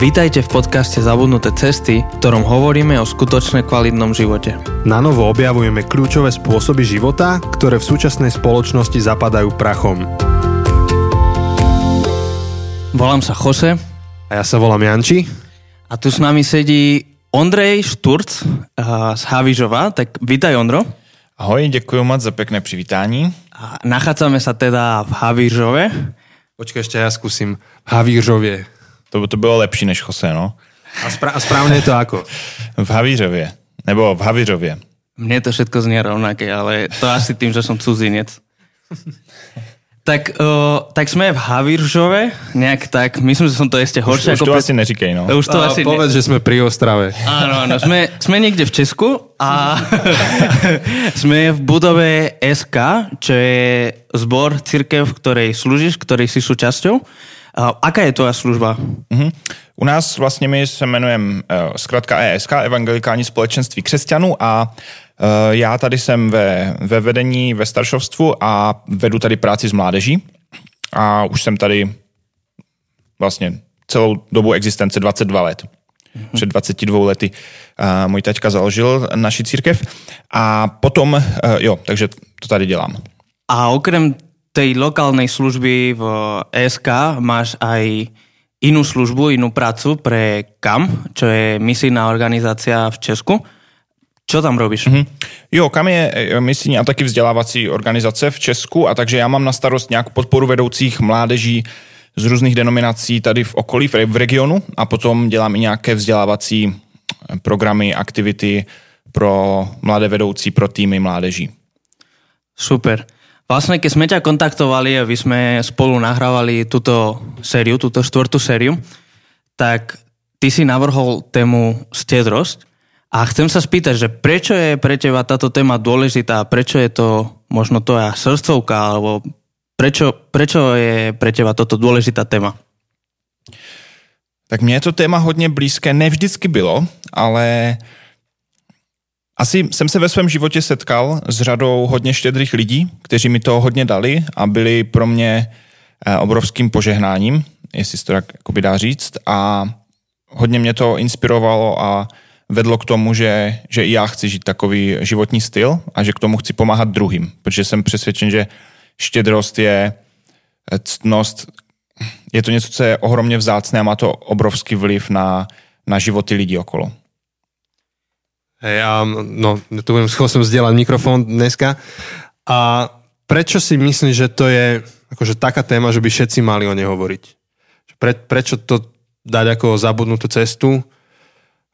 Vítajte v podcaste Zabudnuté cesty, v ktorom hovoríme o skutočne kvalitnom živote. Na novo objavujeme kľúčové spôsoby života, ktoré v súčasnej spoločnosti zapadajú prachom. Volám sa Jose A ja sa volám Janči. a tu s nami sedí Ondrej Šturc uh, z Havižova. Tak vítaj Ondro. Ahoj, děkuji moc za pekné přivítání. A nachádzame sa teda v Havižove. Počkaj, ešte ja skúsim. V Havířovie. To, to bylo lepší než Jose, no. A, spra- a správne je to ako? V Havířově. Nebo v Havířově. Mne to všetko znie rovnaké, ale to asi tým, že som cudzinec. Tak, uh, tak sme v Havíržove, nejak tak, myslím, že som to ešte Už, horšie už to asi neříkej, no. Už to A asi povedz, že sme pri Ostrave. Áno, áno, sme, sme niekde v Česku a sme v budove SK, čo je zbor církev, v ktorej slúžiš, ktorej si súčasťou. Aká je tvoja služba? Mhm. U nás vlastně my se jmenujeme uh, zkrátka ESK, Evangelikální společenství křesťanů a uh, já tady jsem ve, ve vedení, ve staršovstvu a vedu tady práci s mládeží a už jsem tady vlastně celou dobu existence 22 let. Před 22 lety uh, můj taťka založil naši církev a potom, uh, jo, takže to tady dělám. A okrem tej lokálnej služby v ESK máš aj inú službu, inú prácu pre KAM, čo je misijná organizácia v Česku. Čo tam robíš? Mm-hmm. Jo, kam je eh, misijní a taky vzdělávací organizace v Česku a takže já mám na starost nějakou podporu vedoucích mládeží z různých denominací tady v okolí, v regionu a potom dělám i nějaké vzdělávací eh, programy, aktivity pro mladé vedoucí, pro týmy mládeží. Super. Vlastne, keď sme ťa kontaktovali a vy sme spolu nahrávali túto sériu, túto štvrtú sériu, tak ty si navrhol tému stedrosť. A chcem sa spýtať, že prečo je pre teba táto téma dôležitá, prečo je to možno tvoja srdcovka, alebo prečo, prečo je pre teba toto dôležitá téma? Tak mně je to téma hodně blízké, ne vždycky bylo, ale asi jsem se ve svém životě setkal s řadou hodně štědrých lidí, kteří mi to hodně dali a byli pro mě eh, obrovským požehnáním, jestli se to tak dá říct. A hodně mě to inspirovalo a vedlo k tomu, že, že i já chci žít takový životní styl a že k tomu chci pomáhat druhým, protože jsem přesvědčen, že štědrost je eh, ctnost, je to něco, co je ohromně vzácné a má to obrovský vliv na, na životy lidí okolo. Hej, a no, tu budem schopný zdieľať mikrofón dneska. A prečo si myslíš, že to je akože taká téma, že by všetci mali o nej hovoriť? Pre, prečo to dať ako zabudnutú cestu?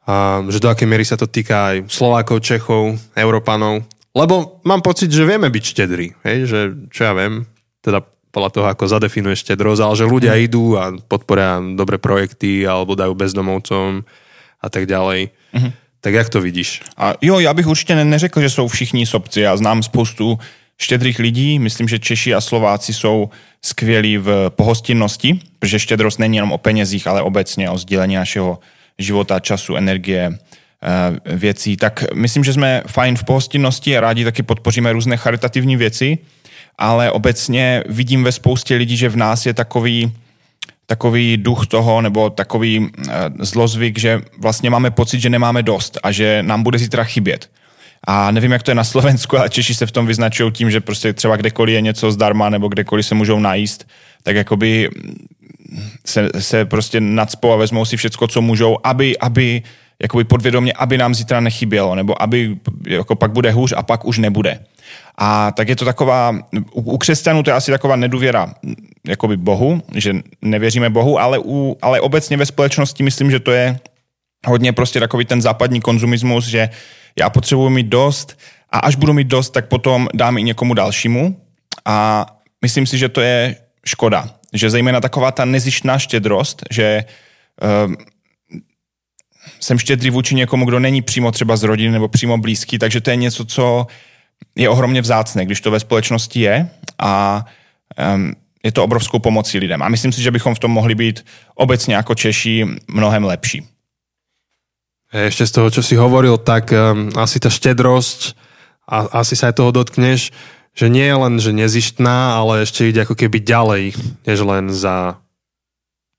A že do akej miery sa to týka aj Slovákov, Čechov, Európanov? Lebo mám pocit, že vieme byť štedrí. Hej? Že, čo ja viem, teda podľa toho, ako zadefinuje štedrosť, ale že ľudia idú a podporia dobré projekty alebo dajú bezdomovcom a tak ďalej. Tak jak to vidíš? A jo, já bych určitě ne- neřekl, že jsou všichni sobci. Já znám spoustu štědrých lidí. Myslím, že Češi a Slováci jsou skvělí v pohostinnosti, protože štědrost není jenom o penězích, ale obecně o sdílení našeho života, času, energie, eh, věcí. Tak myslím, že jsme fajn v pohostinnosti a rádi taky podpoříme různé charitativní věci, ale obecně vidím ve spoustě lidí, že v nás je takový takový duch toho, nebo takový uh, zlozvyk, že vlastně máme pocit, že nemáme dost a že nám bude zítra chybět. A nevím, jak to je na Slovensku, ale Češi se v tom vyznačují tím, že prostě třeba kdekoliv je něco zdarma nebo kdekoliv se můžou najíst, tak jakoby se, se prostě nadspou a vezmou si všecko, co můžou, aby, aby jakoby podvědomě, aby nám zítra nechybělo, nebo aby jako pak bude hůř a pak už nebude. A tak je to taková, u, u křesťanů to je asi taková nedůvěra jakoby Bohu, že nevěříme Bohu, ale, u, ale obecně ve společnosti myslím, že to je hodně prostě takový ten západní konzumismus, že já potřebuji mít dost a až budu mít dost, tak potom dám i někomu dalšímu. A myslím si, že to je škoda, že zejména taková ta nezištná štědrost, že um, jsem štědrý vůči někomu, kdo není přímo třeba z rodiny nebo přímo blízký, takže to je něco, co je ohromně vzácné, když to ve společnosti je. A um, je to obrovskou pomocí lidem. A myslím si, že bychom v tom mohli být obecně jako Češi mnohem lepší. Ešte z toho, čo si hovoril, tak um, asi tá štedrosť, a, asi sa aj toho dotkneš, že nie je len, že nezištná, ale ešte ide ako keby ďalej, než len za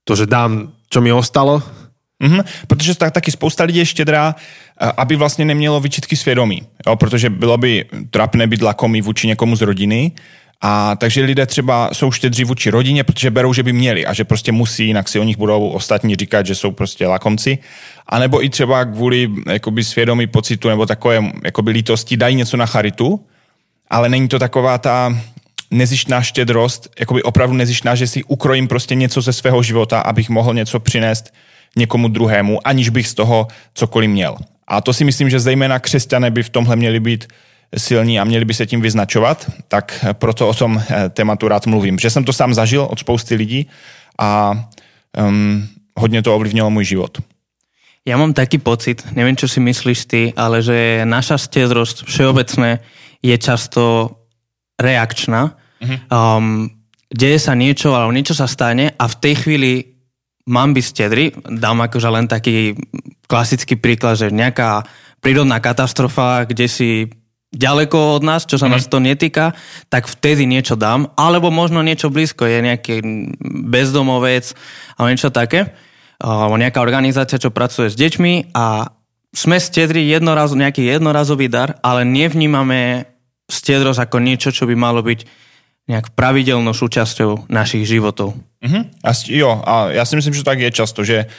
to, že dám, čo mi ostalo, Mm-hmm, protože tak, taky spousta lidí je štědrá, aby vlastně nemělo vyčitky svědomí, jo, protože bylo by trapné být lakomý vůči někomu z rodiny, a takže lidé třeba jsou štědří vůči rodině, protože berou, že by měli a že prostě musí, jinak si o nich budou ostatní říkat, že jsou prostě lakomci. A nebo i třeba kvůli jakoby svědomí pocitu nebo takové jakoby lítosti dají něco na charitu, ale není to taková ta nezištná štědrost, jakoby opravdu nezištná, že si ukrojím prostě něco ze svého života, abych mohl něco přinést někomu druhému, aniž bych z toho cokoliv měl. A to si myslím, že zejména křesťané by v tomhle měli být silní a měli by se tím vyznačovat, tak proto o tom eh, tématu rád mluvím. Že jsem to sám zažil od spousty lidí a um, hodně to ovlivnilo můj život. Ja mám taký pocit, neviem, čo si myslíš ty, ale že naša stedrosť všeobecne je často reakčná. Mm-hmm. Um, deje sa niečo, alebo niečo sa stane a v tej chvíli mám byť stedry. Dám akože len taký klasický príklad, že nejaká prírodná katastrofa, kde si ďaleko od nás, čo sa mm. nás to netýka, tak vtedy niečo dám, alebo možno niečo blízko, je nejaký bezdomovec alebo niečo také, alebo nejaká organizácia, čo pracuje s deťmi a sme stedri jednoraz, nejaký jednorazový dar, ale nevnímame stedrosť ako niečo, čo by malo byť nejak pravidelnou súčasťou našich životov. Mm-hmm. A, jo, a já si myslím, že tak je často, že um,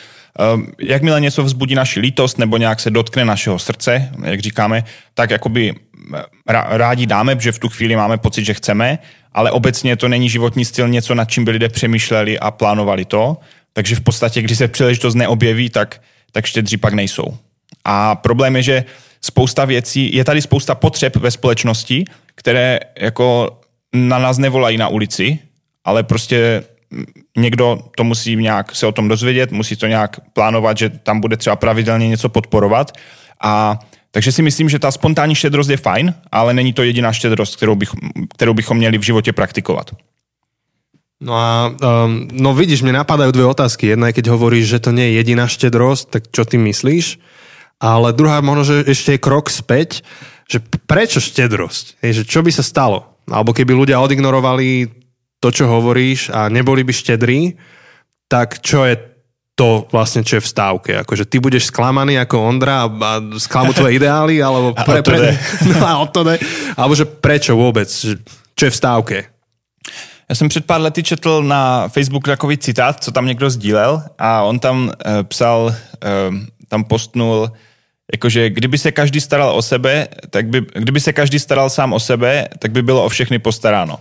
jakmile něco vzbudí naši lítost nebo nějak se dotkne našeho srdce, jak říkáme, tak jakoby rádi dáme, že v tu chvíli máme pocit, že chceme, ale obecně to není životní styl něco, nad čím by lidé přemýšleli a plánovali to. Takže v podstatě, když se příležitost neobjeví, tak, tak štědří pak nejsou. A problém je, že spousta věcí, je tady spousta potřeb ve společnosti, které jako na nás nevolají na ulici, ale prostě někdo to musí nějak se o tom dozvědět, musí to nějak plánovat, že tam bude třeba pravidelně něco podporovat a takže si myslím, že ta spontánní štědrost je fajn, ale není to jediná štědrost, kterou, bych, kterou bychom měli v životě praktikovat. No a um, no vidíš, mne napadajú dve otázky. Jedna je, keď hovoríš, že to nie je jediná štedrosť, tak čo ty myslíš? Ale druhá možno, že ešte je krok späť, že prečo štedrosť? Je, že čo by sa stalo? Alebo keby ľudia odignorovali to, čo hovoríš a neboli by štedrí, tak čo je to vlastne, čo je v stávke. Akože ty budeš sklamaný ako Ondra a, a sklamu tvoje ideály, alebo pre, pre, no a to ne. Alebo že prečo vôbec? Čo je v stávke? Já jsem před pár lety četl na Facebook takový citát, co tam někdo sdílel a on tam e, psal, e, tam postnul, jakože kdyby se každý staral o sebe, tak by, kdyby se každý staral sám o sebe, tak by bylo o všechny postaráno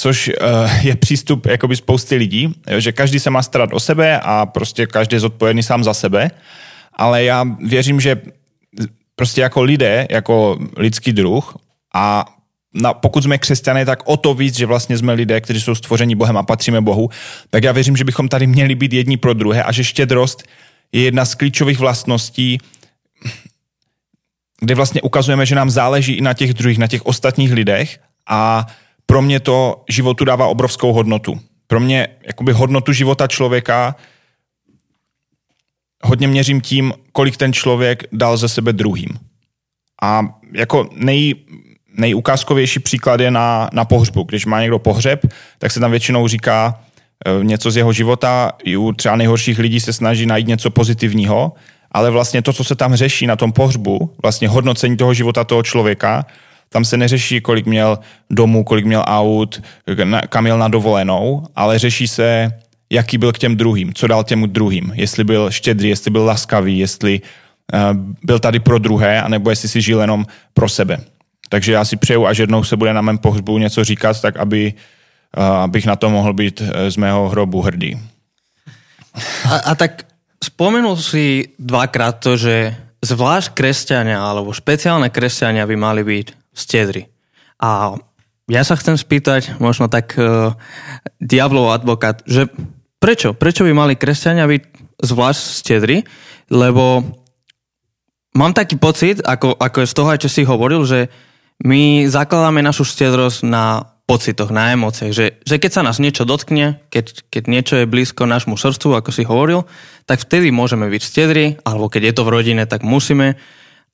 což uh, je přístup jakoby spousty lidí, že každý se má starat o sebe a prostě každý je zodpovědný sám za sebe, ale já věřím, že prostě jako lidé, jako lidský druh a na, pokud jsme křesťané, tak o to víc, že vlastně jsme lidé, kteří jsou stvoření Bohem a patříme Bohu, tak já věřím, že bychom tady měli být jedni pro druhé a že štědrost je jedna z klíčových vlastností, kde vlastně ukazujeme, že nám záleží i na těch druhých, na těch ostatních lidech a pro mě to životu dává obrovskou hodnotu. Pro mě jakoby hodnotu života člověka hodně měřím tím, kolik ten člověk dal ze sebe druhým. A jako nej, nejukázkovější příklad je na, na pohřbu. Když má někdo pohřeb, tak se tam většinou říká e, něco z jeho života. I u třeba nejhorších lidí se snaží najít něco pozitivního, ale vlastně to, co se tam řeší na tom pohřbu, vlastně hodnocení toho života toho člověka, tam se neřeší, kolik měl domů, kolik měl aut, kam měl na dovolenou, ale řeší se, jaký byl k těm druhým, co dal těm druhým, jestli byl štědrý, jestli byl laskavý, jestli uh, byl tady pro druhé, anebo jestli si žil jenom pro sebe. Takže já si přeju, až jednou se bude na mém pohřbu něco říkat, tak aby, uh, abych na to mohl být z mého hrobu hrdý. A, a tak spomenul si dvakrát to, že zvlášť kresťania alebo špeciálne kresťania by mali byť stedri. A ja sa chcem spýtať, možno tak uh, diablov advokát, že prečo? Prečo by mali kresťania byť zvlášť stedri? Lebo mám taký pocit, ako, ako z toho aj, čo si hovoril, že my zakladáme našu stedrosť na pocitoch, na emóciách, že, že keď sa nás niečo dotkne, keď, keď niečo je blízko nášmu srdcu, ako si hovoril, tak vtedy môžeme byť stedri, alebo keď je to v rodine, tak musíme,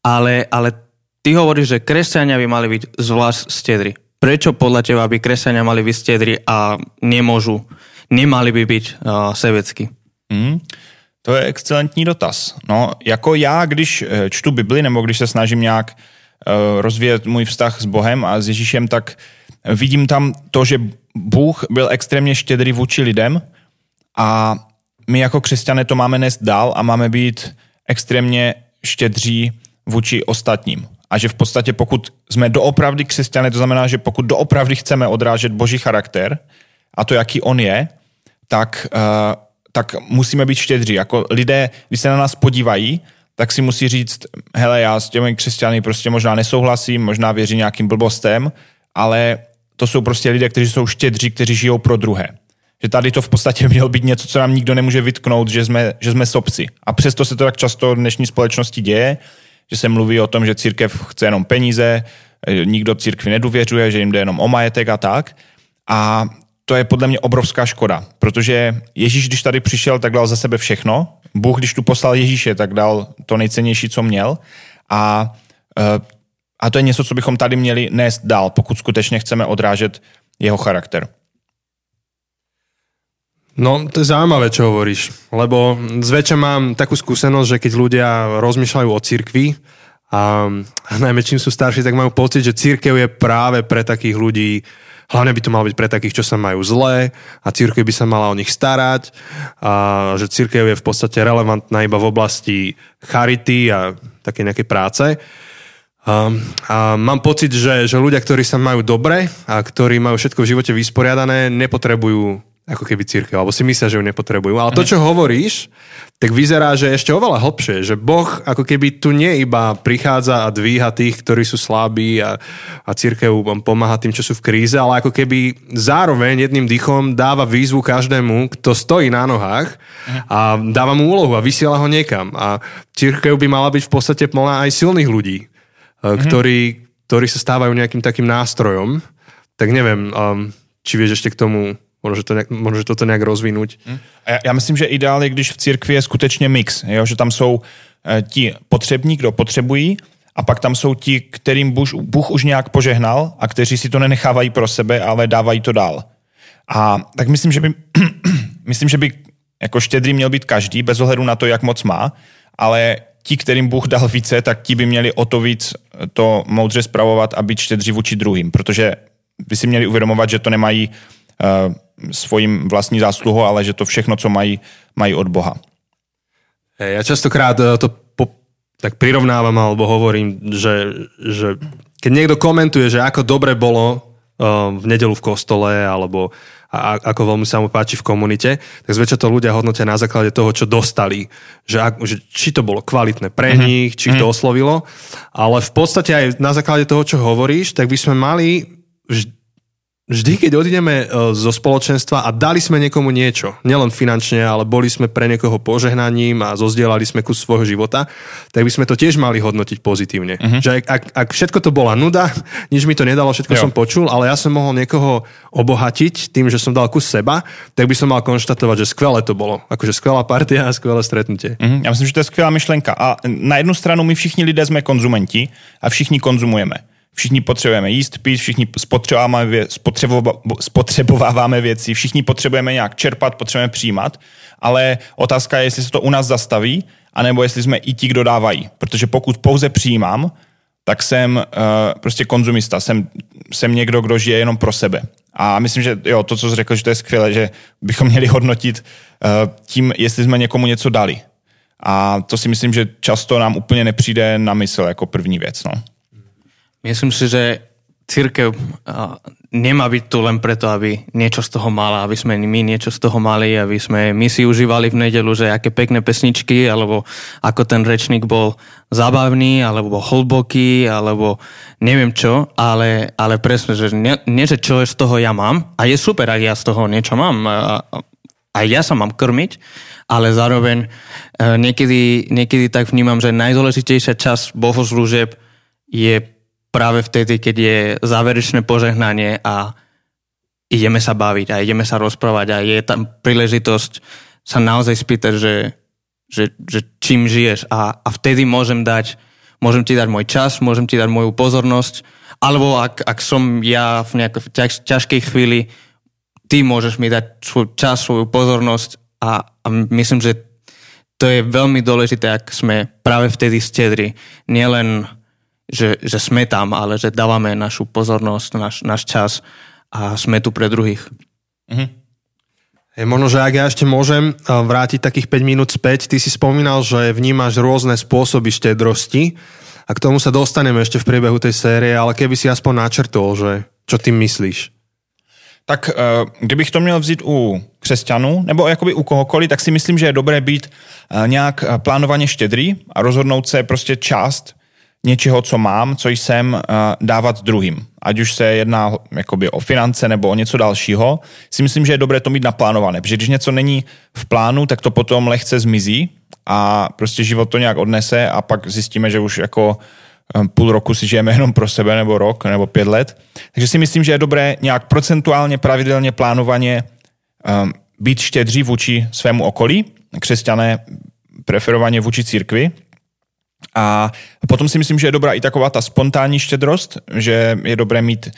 ale, ale Ty hovoríš, že kresťania by mali byť zvlášť stedri. Prečo podľa teba by kresťania mali byť stedri a nemôžu, nemali by byť uh, sebecky? Mm. To je excelentní dotaz. No, jako já, když eh, čtu Bibli, nebo když se snažím nějak uh, rozvíjet můj vztah s Bohem a s Ježíšem, tak vidím tam to, že Bůh byl extrémně štědrý vůči lidem a my jako křesťané to máme nést dál a máme být extrémně štědří vůči ostatním. A že v podstatě pokud jsme doopravdy křesťané, to znamená, že pokud doopravdy chceme odrážet boží charakter a to, jaký on je, tak, uh, tak musíme být štědří. Jako lidé, když se na nás podívají, tak si musí říct, hele, já s těmi křesťany prostě možná nesouhlasím, možná věřím nějakým blbostem, ale to jsou prostě lidé, kteří jsou štědří, kteří žijou pro druhé. Že tady to v podstatě mělo být něco, co nám nikdo nemůže vytknout, že jsme, že jsme sobci. A přesto se to tak často v dnešní společnosti děje, že se mluví o tom, že církev chce jenom peníze, e, nikdo církvi nedůvěřuje, že jim jde jenom o majetek a tak. A to je podle mě obrovská škoda, protože Ježíš, když tady přišel, tak dal za sebe všechno. Bůh, když tu poslal Ježíše, tak dal to nejcennější, co měl. A, e, a to je něco, co bychom tady měli nést dál, pokud skutečně chceme odrážet jeho charakter. No, to je zaujímavé, čo hovoríš, lebo zväčša mám takú skúsenosť, že keď ľudia rozmýšľajú o cirkvi a, najmä čím sú starší, tak majú pocit, že církev je práve pre takých ľudí, hlavne by to malo byť pre takých, čo sa majú zlé a církev by sa mala o nich starať a že církev je v podstate relevantná iba v oblasti charity a také nejakej práce. A, a mám pocit, že, že ľudia, ktorí sa majú dobre a ktorí majú všetko v živote vysporiadané, nepotrebujú ako keby církev, alebo si myslia, že ju nepotrebujú. Ale to, čo hovoríš, tak vyzerá, že ešte oveľa hlbšie, že Boh ako keby tu nie iba prichádza a dvíha tých, ktorí sú slabí a, a církev pomáha tým, čo sú v kríze, ale ako keby zároveň jedným dychom dáva výzvu každému, kto stojí na nohách a dáva mu úlohu a vysiela ho niekam. A církev by mala byť v podstate plná aj silných ľudí, mm-hmm. ktorí, ktorí sa stávajú nejakým takým nástrojom. Tak neviem, um, či vieš ešte k tomu Možno, že to nejak, možno, že toto nějak rozvinout. Hmm. Já, já myslím, že ideál je, když v církvi je skutečně mix, jo? že tam jsou eh, ti potřební, kdo potřebují, a pak tam jsou ti, kterým Bůh, už nějak požehnal a kteří si to nenechávají pro sebe, ale dávají to dál. A tak myslím, že by, myslím, že by jako štědrý měl být každý, bez ohledu na to, jak moc má, ale ti, kterým Bůh dal více, tak ti by měli o to víc to moudře spravovat a být štědří vůči druhým, protože by si měli uvědomovat, že to nemají uh, svojím vlastní zásluhou, ale že to všechno, co mají, mají od Boha. Ja častokrát eh, to po, tak prirovnávam alebo hovorím, že, že keď niekto komentuje, že ako dobre bolo uh, v nedelu v kostole alebo a, ako veľmi sa mu páči v komunite, tak zväčša to ľudia hodnotia na základe toho, čo dostali. Že, že či to bolo kvalitné pre uh-huh. nich, či ich to mhm. oslovilo. Ale v podstate aj na základe toho, čo hovoríš, tak by sme mali vždy vždy, keď odideme e, zo spoločenstva a dali sme niekomu niečo, nielen finančne, ale boli sme pre niekoho požehnaním a zozdielali sme kus svojho života, tak by sme to tiež mali hodnotiť pozitívne. Uh-huh. Že ak, ak, ak všetko to bola nuda, nič mi to nedalo, všetko jo. som počul, ale ja som mohol niekoho obohatiť tým, že som dal kus seba, tak by som mal konštatovať, že skvelé to bolo. Akože skvelá partia a skvelé stretnutie. Uh-huh. Já myslím, že to je skvělá myšlenka. A na jednu stranu my všichni lidé jsme konzumenti a všichni konzumujeme. Všichni potřebujeme jíst, pít, všichni spotřebováváme, vě, spotřebováváme věci, všichni potřebujeme nějak čerpat, potřebujeme přijímat, ale otázka je, jestli se to u nás zastaví, anebo jestli jsme i ti, kdo dávají. Protože pokud pouze přijímám, tak jsem uh, prostě konzumista, jsem, jsem někdo, kdo žije jenom pro sebe. A myslím, že jo, to, co jsi řekl, že to je skvělé, že bychom měli hodnotit uh, tím, jestli jsme někomu něco dali. A to si myslím, že často nám úplně nepřijde na mysl jako první věc. No. Myslím si, že církev nemá byť tu len preto, aby niečo z toho mala, aby sme my niečo z toho mali, aby sme my si užívali v nedelu, že aké pekné pesničky, alebo ako ten rečník bol zábavný, alebo hlboký, alebo neviem čo, ale, ale presne, že nie, nie, že čo z toho ja mám, a je super, ak ja z toho niečo mám, aj ja sa mám krmiť, ale zároveň e, niekedy, niekedy tak vnímam, že najdôležitejšia časť bohoslúžeb je práve vtedy, keď je záverečné požehnanie a ideme sa baviť a ideme sa rozprávať a je tam príležitosť sa naozaj spýtať, že, že, že čím žiješ a, a vtedy môžem dať, môžem ti dať môj čas, môžem ti dať moju pozornosť, alebo ak, ak som ja v nejakej ťaž, ťažkej chvíli, ty môžeš mi dať svoj čas, svoju pozornosť a, a myslím, že to je veľmi dôležité, ak sme práve vtedy stedri. Nielen, že, že sme tam, ale že dávame našu pozornosť, náš, náš čas a sme tu pre druhých. Mhm. Je možno, že ak ja ešte môžem vrátiť takých 5 minút späť, ty si spomínal, že vnímaš rôzne spôsoby štedrosti a k tomu sa dostaneme ešte v priebehu tej série, ale keby si aspoň načrtol, že čo ty myslíš? Tak eh, kdybych to měl vzít u křesťanů, nebo jakoby u kohokoliv, tak si myslím, že je dobré být eh, nějak eh, plánovaně štědrý a rozhodnout se prostě část něčeho, co mám, co jsem, dávat druhým. Ať už se jedná jakoby o finance nebo o něco dalšího, si myslím, že je dobré to mít naplánované. Protože když něco není v plánu, tak to potom lehce zmizí a prostě život to nějak odnese a pak zjistíme, že už jako Ehm, půl roku si žijeme jenom pro sebe, nebo rok, nebo pět let. Takže si myslím, že je dobré nějak procentuálně, pravidelně, plánovaně um, být štědří vůči svému okolí, křesťané preferovaně vůči církvi. A potom si myslím, že je dobrá i taková ta spontánní štědrost, že je dobré mít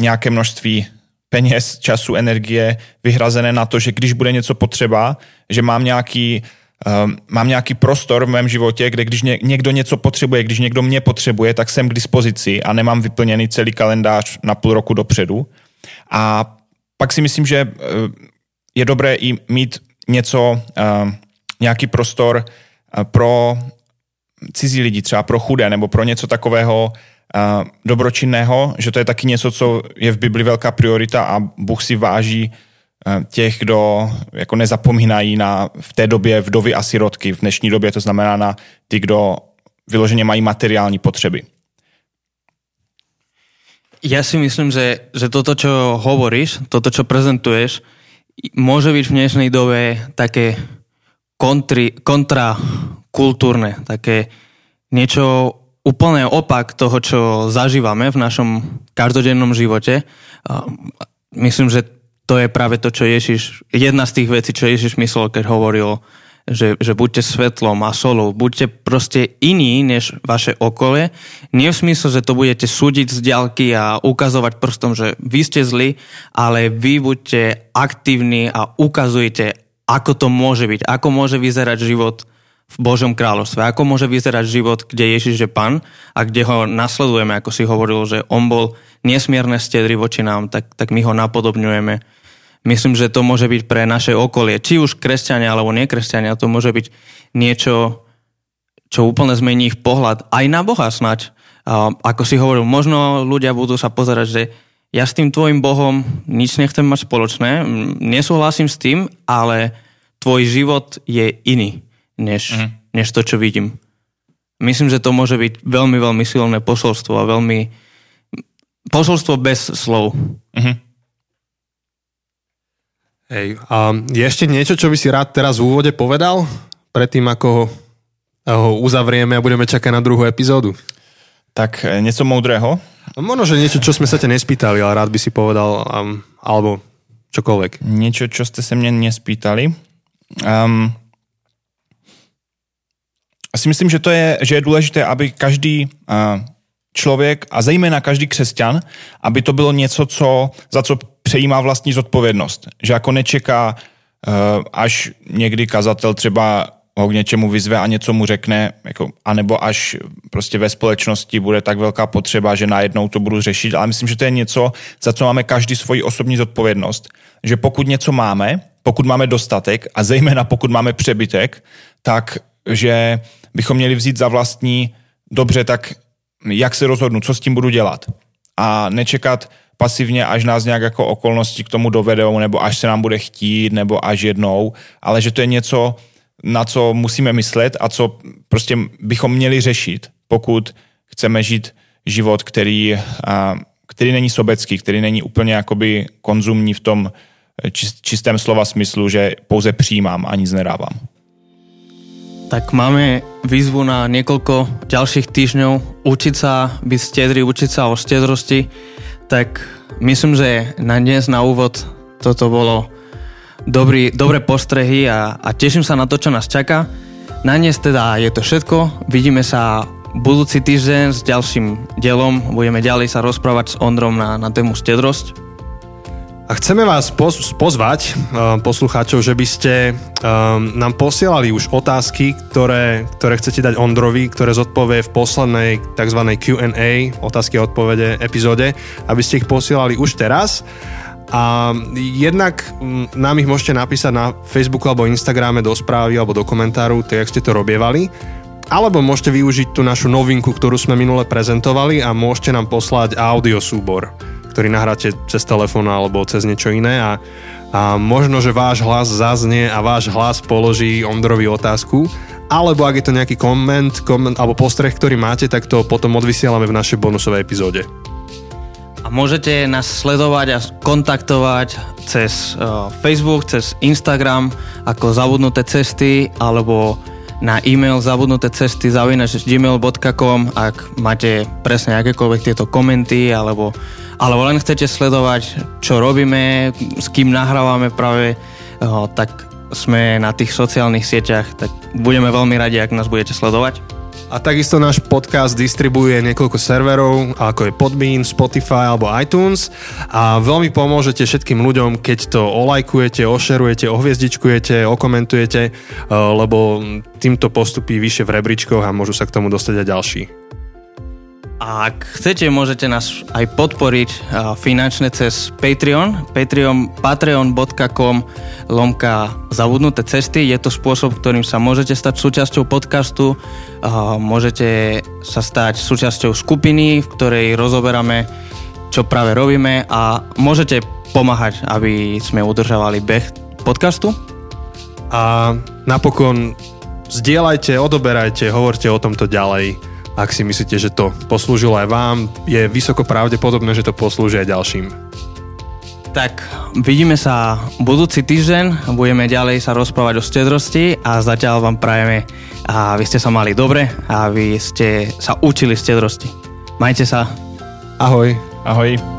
nějaké množství peněz, času, energie vyhrazené na to, že když bude něco potřeba, že mám nějaký um, mám nějaký prostor v mém životě, kde když ně, někdo něco potřebuje, když někdo mě potřebuje, tak jsem k dispozici a nemám vyplněný celý kalendář na půl roku dopředu. A pak si myslím, že uh, je dobré i mít něco, uh, nějaký prostor uh, pro cizí lidi, třeba pro chudé nebo pro něco takového uh, dobročinného, že to je taky něco, co je v Bibli velká priorita a Bůh si váží Eh, těch, kdo jako nezapomínají na v té době vdovy a sirotky. V dnešní době to znamená na ty, kdo vyloženě mají materiální potřeby. Ja si myslím, že, že toto, čo hovoríš, toto, čo prezentuješ, môže byť v dnešnej dobe také kontri, kontrakultúrne, také niečo úplne opak toho, čo zažívame v našom každodennom živote. Myslím, že to je práve to, čo Ježiš, jedna z tých vecí, čo Ježiš myslel, keď hovoril, že, že buďte svetlom a solou, buďte proste iní než vaše okolie. Nie v smysle, že to budete súdiť z diaľky a ukazovať prstom, že vy ste zli, ale vy buďte aktívni a ukazujte, ako to môže byť, ako môže vyzerať život v Božom kráľovstve, ako môže vyzerať život, kde Ježiš je Pán a kde ho nasledujeme, ako si hovoril, že on bol nesmierne stedrý voči nám, tak, tak my ho napodobňujeme. Myslím, že to môže byť pre naše okolie, či už kresťania alebo nekresťania, to môže byť niečo, čo úplne zmení ich pohľad aj na Boha snať. Ako si hovoril, možno ľudia budú sa pozerať, že ja s tým tvojim Bohom nič nechcem mať spoločné, nesúhlasím s tým, ale tvoj život je iný, než, uh-huh. než to, čo vidím. Myslím, že to môže byť veľmi, veľmi silné posolstvo a veľmi posolstvo bez slov. Uh-huh. Hej, a je ešte niečo, čo by si rád teraz v úvode povedal, predtým ako ho uzavrieme a budeme čakať na druhú epizódu? Tak e, niečo moudrého? No, možno, že niečo, čo sme sa ťa nespýtali, ale rád by si povedal, um, alebo čokoľvek. Niečo, čo ste sa mne nespýtali. Um, asi myslím, že to je, že je důležité, aby každý člověk a zejména každý křesťan, aby to bylo něco, co, za co přejímá vlastní zodpovědnost. Že jako nečeká, eh, až někdy kazatel třeba ho k něčemu vyzve a něco mu řekne, jako, anebo až prostě ve společnosti bude tak velká potřeba, že najednou to budu řešit, ale myslím, že to je něco, za co máme každý svoji osobní zodpovědnost. Že pokud něco máme, pokud máme dostatek a zejména pokud máme přebytek, tak že bychom měli vzít za vlastní, dobře, tak jak se rozhodnu, co s tím budu dělat. A nečekat, pasivně, až nás nějak jako okolnosti k tomu dovedou, nebo až se nám bude chtít, nebo až jednou, ale že to je něco, na co musíme myslet a co prostě bychom měli řešit, pokud chceme žít život, který, který není sobecký, který není úplně jakoby konzumní v tom čistém slova smyslu, že pouze přijímám a nic nedávám. Tak máme výzvu na niekoľko ďalších týždňov učiť sa byť stedrý, učiť sa o stedrosti tak myslím, že na dnes, na úvod, toto bolo dobrý, dobré postrehy a, a teším sa na to, čo nás čaká. Na dnes teda je to všetko. Vidíme sa budúci týždeň s ďalším dielom. Budeme ďalej sa rozprávať s Ondrom na, na tému stedrosť. A chceme vás poz- pozvať, uh, poslucháčov, že by ste um, nám posielali už otázky, ktoré, ktoré chcete dať Ondrovi, ktoré zodpovie v poslednej tzv. Q&A, otázky a odpovede epizóde, aby ste ich posielali už teraz. A jednak nám ich môžete napísať na Facebooku alebo Instagrame do správy alebo do komentáru, tak jak ste to robievali. Alebo môžete využiť tú našu novinku, ktorú sme minule prezentovali a môžete nám poslať audio súbor ktorý nahráte cez telefón alebo cez niečo iné a, a možno, že váš hlas zaznie a váš hlas položí Ondrovi otázku, alebo ak je to nejaký koment, alebo postreh, ktorý máte, tak to potom odvysielame v našej bonusovej epizóde. A môžete nás sledovať a kontaktovať cez uh, Facebook, cez Instagram ako Zabudnuté cesty alebo na e-mail zabudnuté cesty zavinač gmail.com ak máte presne akékoľvek tieto komenty alebo alebo len chcete sledovať, čo robíme, s kým nahrávame práve, tak sme na tých sociálnych sieťach, tak budeme veľmi radi, ak nás budete sledovať. A takisto náš podcast distribuje niekoľko serverov, ako je Podbean, Spotify alebo iTunes a veľmi pomôžete všetkým ľuďom, keď to olajkujete, ošerujete, ohviezdičkujete, okomentujete, lebo týmto postupí vyššie v rebríčkoch a môžu sa k tomu dostať aj ďalší. A ak chcete, môžete nás aj podporiť finančne cez Patreon, Patreon patreon.com lomka zabudnuté cesty. Je to spôsob, ktorým sa môžete stať súčasťou podcastu, môžete sa stať súčasťou skupiny, v ktorej rozoberáme, čo práve robíme a môžete pomáhať, aby sme udržavali beh podcastu. A napokon zdieľajte, odoberajte, hovorte o tomto ďalej ak si myslíte, že to poslúžilo aj vám, je vysoko pravdepodobné, že to poslúži aj ďalším. Tak vidíme sa budúci týždeň, budeme ďalej sa rozprávať o stedrosti a zatiaľ vám prajeme, a vy ste sa mali dobre a vy ste sa učili stedrosti. Majte sa. Ahoj. Ahoj.